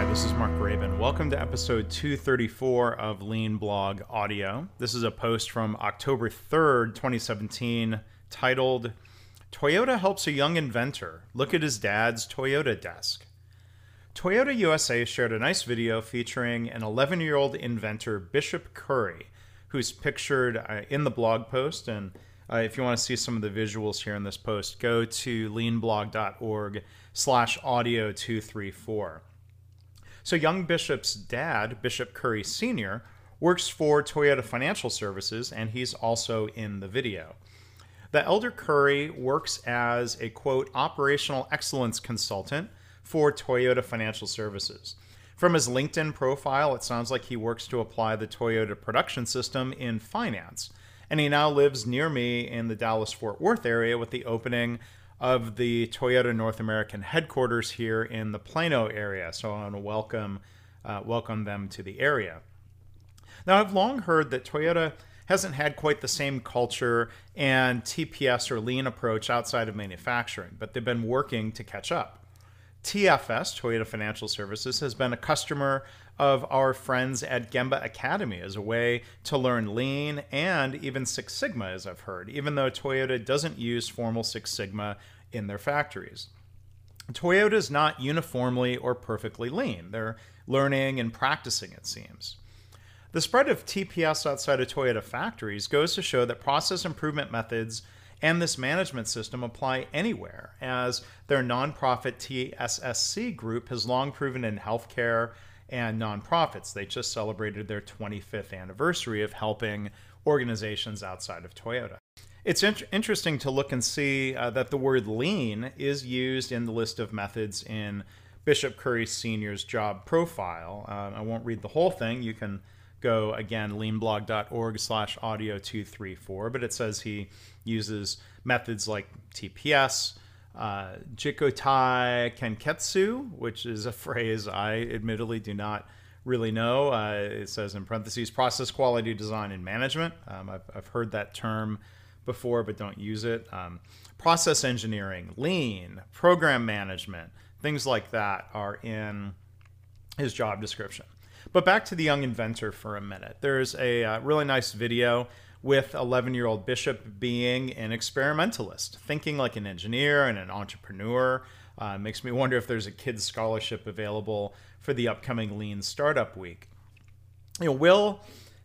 Hi, this is Mark Graban. Welcome to episode 234 of Lean Blog Audio. This is a post from October 3rd, 2017, titled Toyota Helps a Young Inventor. Look at his dad's Toyota desk. Toyota USA shared a nice video featuring an 11 year old inventor, Bishop Curry, who's pictured uh, in the blog post. And uh, if you want to see some of the visuals here in this post, go to leanblog.org slash audio 234. So, young Bishop's dad, Bishop Curry Sr., works for Toyota Financial Services, and he's also in the video. The elder Curry works as a quote operational excellence consultant for Toyota Financial Services. From his LinkedIn profile, it sounds like he works to apply the Toyota production system in finance. And he now lives near me in the Dallas Fort Worth area with the opening of the Toyota North American headquarters here in the Plano area. So I want to welcome, uh, welcome them to the area. Now, I've long heard that Toyota hasn't had quite the same culture and TPS or lean approach outside of manufacturing, but they've been working to catch up. TFS, Toyota Financial Services, has been a customer of our friends at Gemba Academy as a way to learn Lean and even Six Sigma, as I've heard, even though Toyota doesn't use formal Six Sigma in their factories. Toyota is not uniformly or perfectly lean. They're learning and practicing, it seems. The spread of TPS outside of Toyota factories goes to show that process improvement methods and this management system apply anywhere, as their nonprofit TSSC group has long proven in healthcare and nonprofits. They just celebrated their 25th anniversary of helping organizations outside of Toyota. It's in- interesting to look and see uh, that the word lean is used in the list of methods in Bishop Curry Sr.'s job profile. Uh, I won't read the whole thing. You can go again leanblog.org slash audio 234 but it says he uses methods like tps uh, jikotei kanketsu which is a phrase i admittedly do not really know. Uh, it says in parentheses process quality design and management. Um, I've, I've heard that term before but don't use it. Um, process engineering lean program management. Things like that are in his job description. But back to the young inventor for a minute. There's a uh, really nice video with 11 year old Bishop being an experimentalist, thinking like an engineer and an entrepreneur. Uh, makes me wonder if there's a kids scholarship available for the upcoming Lean Startup Week. You know, will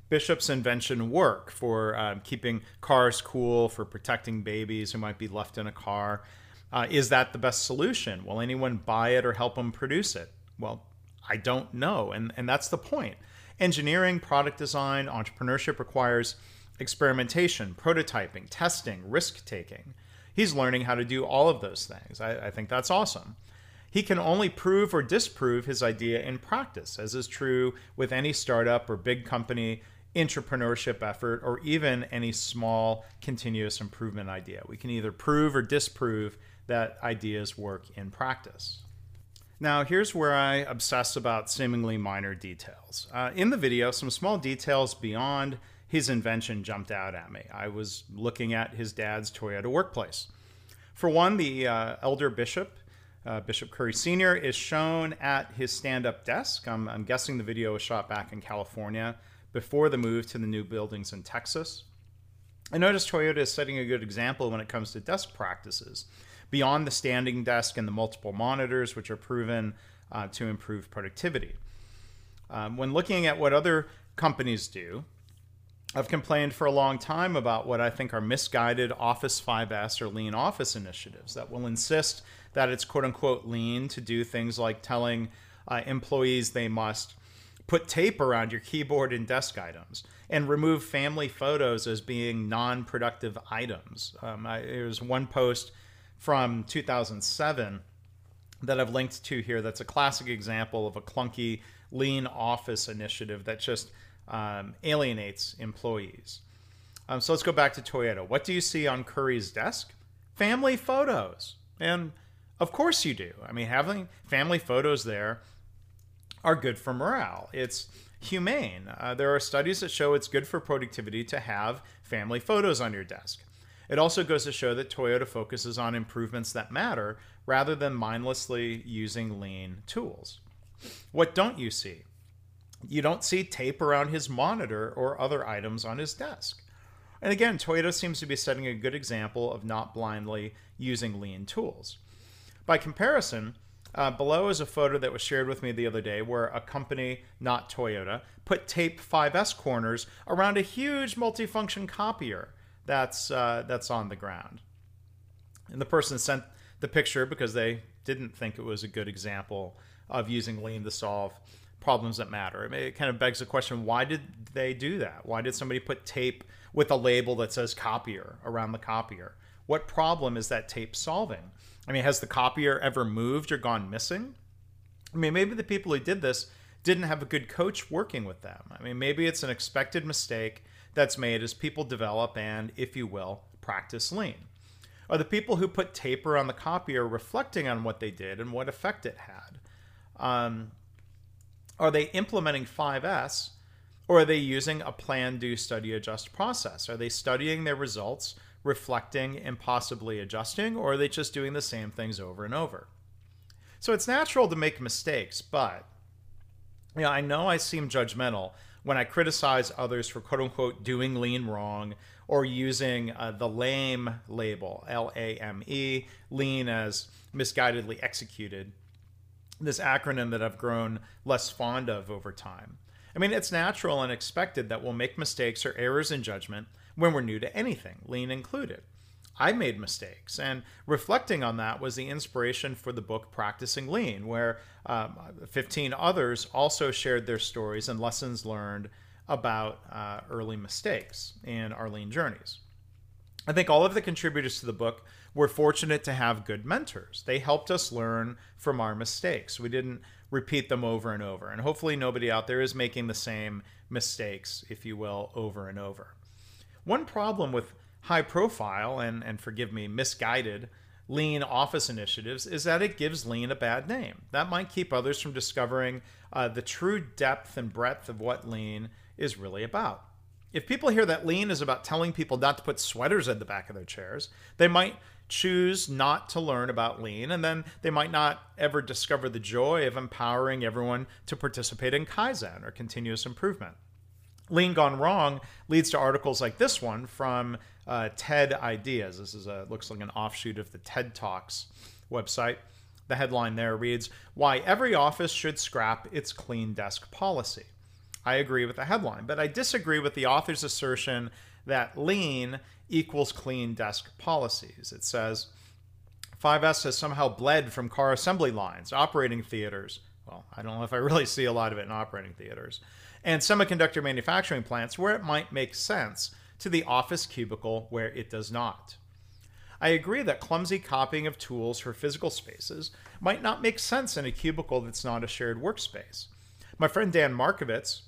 Bishop's invention work for um, keeping cars cool, for protecting babies who might be left in a car? Uh, is that the best solution? Will anyone buy it or help them produce it? Well, I don't know. And, and that's the point. Engineering, product design, entrepreneurship requires experimentation, prototyping, testing, risk taking. He's learning how to do all of those things. I, I think that's awesome. He can only prove or disprove his idea in practice, as is true with any startup or big company entrepreneurship effort or even any small continuous improvement idea. We can either prove or disprove that ideas work in practice. Now, here's where I obsess about seemingly minor details. Uh, in the video, some small details beyond his invention jumped out at me. I was looking at his dad's Toyota workplace. For one, the uh, elder bishop, uh, Bishop Curry Sr., is shown at his stand up desk. I'm, I'm guessing the video was shot back in California before the move to the new buildings in Texas. I noticed Toyota is setting a good example when it comes to desk practices beyond the standing desk and the multiple monitors, which are proven uh, to improve productivity. Um, when looking at what other companies do, I've complained for a long time about what I think are misguided Office 5S or lean office initiatives that will insist that it's quote unquote lean to do things like telling uh, employees they must put tape around your keyboard and desk items and remove family photos as being non productive items. Um, I, one post from 2007 that I've linked to here that's a classic example of a clunky lean office initiative that just um, alienates employees. Um, so let's go back to Toyota. What do you see on Curry's desk? Family photos. And of course you do. I mean, having family photos there are good for morale. It's humane. Uh, there are studies that show it's good for productivity to have family photos on your desk. It also goes to show that Toyota focuses on improvements that matter rather than mindlessly using lean tools. What don't you see? You don't see tape around his monitor or other items on his desk. And again, Toyota seems to be setting a good example of not blindly using lean tools. By comparison, uh, below is a photo that was shared with me the other day where a company, not Toyota, put tape 5S corners around a huge multifunction copier that's, uh, that's on the ground. And the person sent the picture because they didn't think it was a good example of using lean to solve problems that matter. It kind of begs the question why did they do that? Why did somebody put tape with a label that says copier around the copier? What problem is that tape solving? I mean, has the copier ever moved or gone missing? I mean, maybe the people who did this didn't have a good coach working with them. I mean, maybe it's an expected mistake that's made as people develop and, if you will, practice lean. Are the people who put tape on the copier reflecting on what they did and what effect it had? Um, are they implementing 5S or are they using a plan, do, study, adjust process? Are they studying their results reflecting and possibly adjusting, or are they just doing the same things over and over? So it's natural to make mistakes, but you know, I know I seem judgmental when I criticize others for quote unquote doing lean wrong or using uh, the lame label, L A M E, lean as misguidedly executed, this acronym that I've grown less fond of over time. I mean, it's natural and expected that we'll make mistakes or errors in judgment when we're new to anything, lean included. I made mistakes, and reflecting on that was the inspiration for the book Practicing Lean, where um, 15 others also shared their stories and lessons learned about uh, early mistakes in our lean journeys. I think all of the contributors to the book were fortunate to have good mentors. They helped us learn from our mistakes. We didn't repeat them over and over. And hopefully, nobody out there is making the same mistakes, if you will, over and over. One problem with high profile and, and forgive me, misguided lean office initiatives is that it gives lean a bad name. That might keep others from discovering uh, the true depth and breadth of what lean is really about. If people hear that lean is about telling people not to put sweaters at the back of their chairs, they might choose not to learn about lean and then they might not ever discover the joy of empowering everyone to participate in kaizen or continuous improvement. Lean Gone Wrong leads to articles like this one from uh, TED Ideas. This is a looks like an offshoot of the TED Talks website. The headline there reads Why Every Office Should Scrap Its Clean Desk Policy. I agree with the headline, but I disagree with the author's assertion that lean equals clean desk policies. It says 5S has somehow bled from car assembly lines, operating theaters. Well, I don't know if I really see a lot of it in operating theaters and semiconductor manufacturing plants where it might make sense to the office cubicle where it does not. I agree that clumsy copying of tools for physical spaces might not make sense in a cubicle that's not a shared workspace. My friend Dan Markovitz,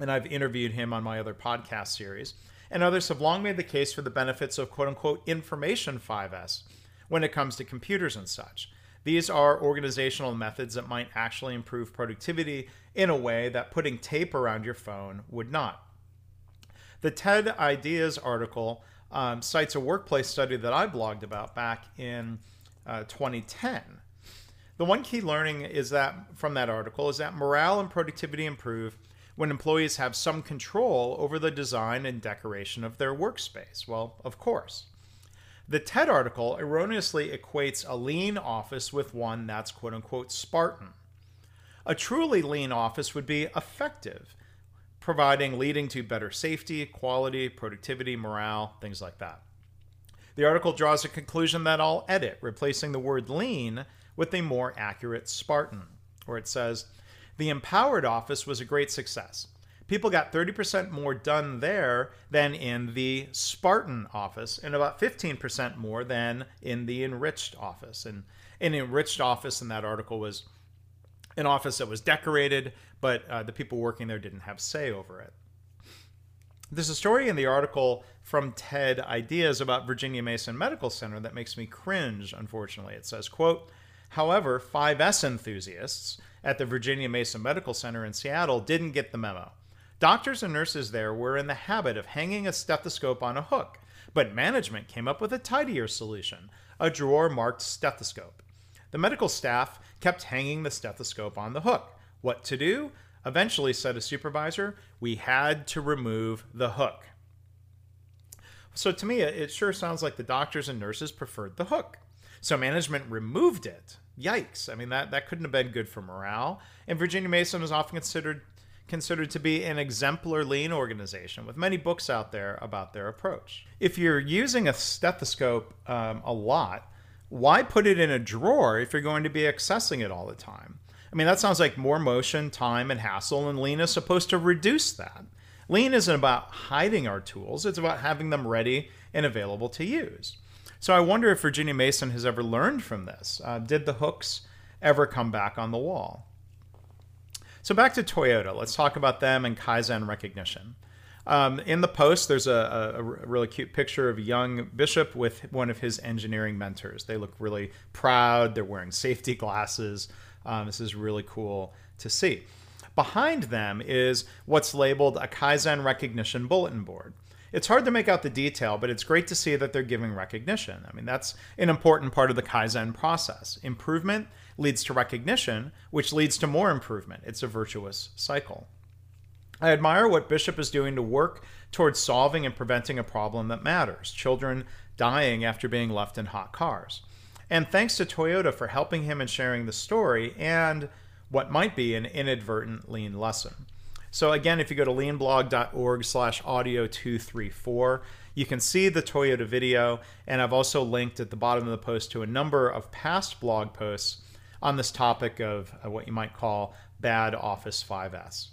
and I've interviewed him on my other podcast series, and others have long made the case for the benefits of quote unquote information 5S when it comes to computers and such. These are organizational methods that might actually improve productivity in a way that putting tape around your phone would not. The TED Ideas article um, cites a workplace study that I blogged about back in uh, 2010. The one key learning is that from that article is that morale and productivity improve when employees have some control over the design and decoration of their workspace. Well, of course. The TED article erroneously equates a lean office with one that's quote unquote Spartan. A truly lean office would be effective, providing leading to better safety, quality, productivity, morale, things like that. The article draws a conclusion that I'll edit, replacing the word lean with a more accurate Spartan, where it says, The empowered office was a great success people got 30% more done there than in the Spartan office, and about 15% more than in the enriched office. And an enriched office in that article was an office that was decorated, but uh, the people working there didn't have say over it. There's a story in the article from TED Ideas about Virginia Mason Medical Center that makes me cringe, unfortunately. It says, quote, However, 5S enthusiasts at the Virginia Mason Medical Center in Seattle didn't get the memo. Doctors and nurses there were in the habit of hanging a stethoscope on a hook, but management came up with a tidier solution a drawer marked stethoscope. The medical staff kept hanging the stethoscope on the hook. What to do? Eventually, said a supervisor, we had to remove the hook. So to me, it sure sounds like the doctors and nurses preferred the hook. So management removed it. Yikes. I mean, that, that couldn't have been good for morale. And Virginia Mason is often considered considered to be an exemplar lean organization with many books out there about their approach. If you're using a stethoscope um, a lot, why put it in a drawer if you're going to be accessing it all the time? I mean, that sounds like more motion, time, and hassle, and lean is supposed to reduce that. Lean isn't about hiding our tools, it's about having them ready and available to use. So I wonder if Virginia Mason has ever learned from this. Uh, did the hooks ever come back on the wall? So back to Toyota. Let's talk about them and Kaizen recognition. Um, in the post, there's a, a, really cute picture of a young Bishop with one of his engineering mentors. They look really proud. They're wearing safety glasses. Um, this is really cool to see. Behind them is what's labeled a Kaizen recognition bulletin board. It's hard to make out the detail, but it's great to see that they're giving recognition. I mean, that's an important part of the Kaizen process. Improvement leads to recognition, which leads to more improvement. It's a virtuous cycle. I admire what Bishop is doing to work towards solving and preventing a problem that matters children dying after being left in hot cars. And thanks to Toyota for helping him and sharing the story and what might be an inadvertent lean lesson. So again, if you go to leanblog.org slash audio 234, you can see the Toyota video, and I've also linked at the bottom of the post to a number of past blog posts on this topic of what you might call bad Office 5S.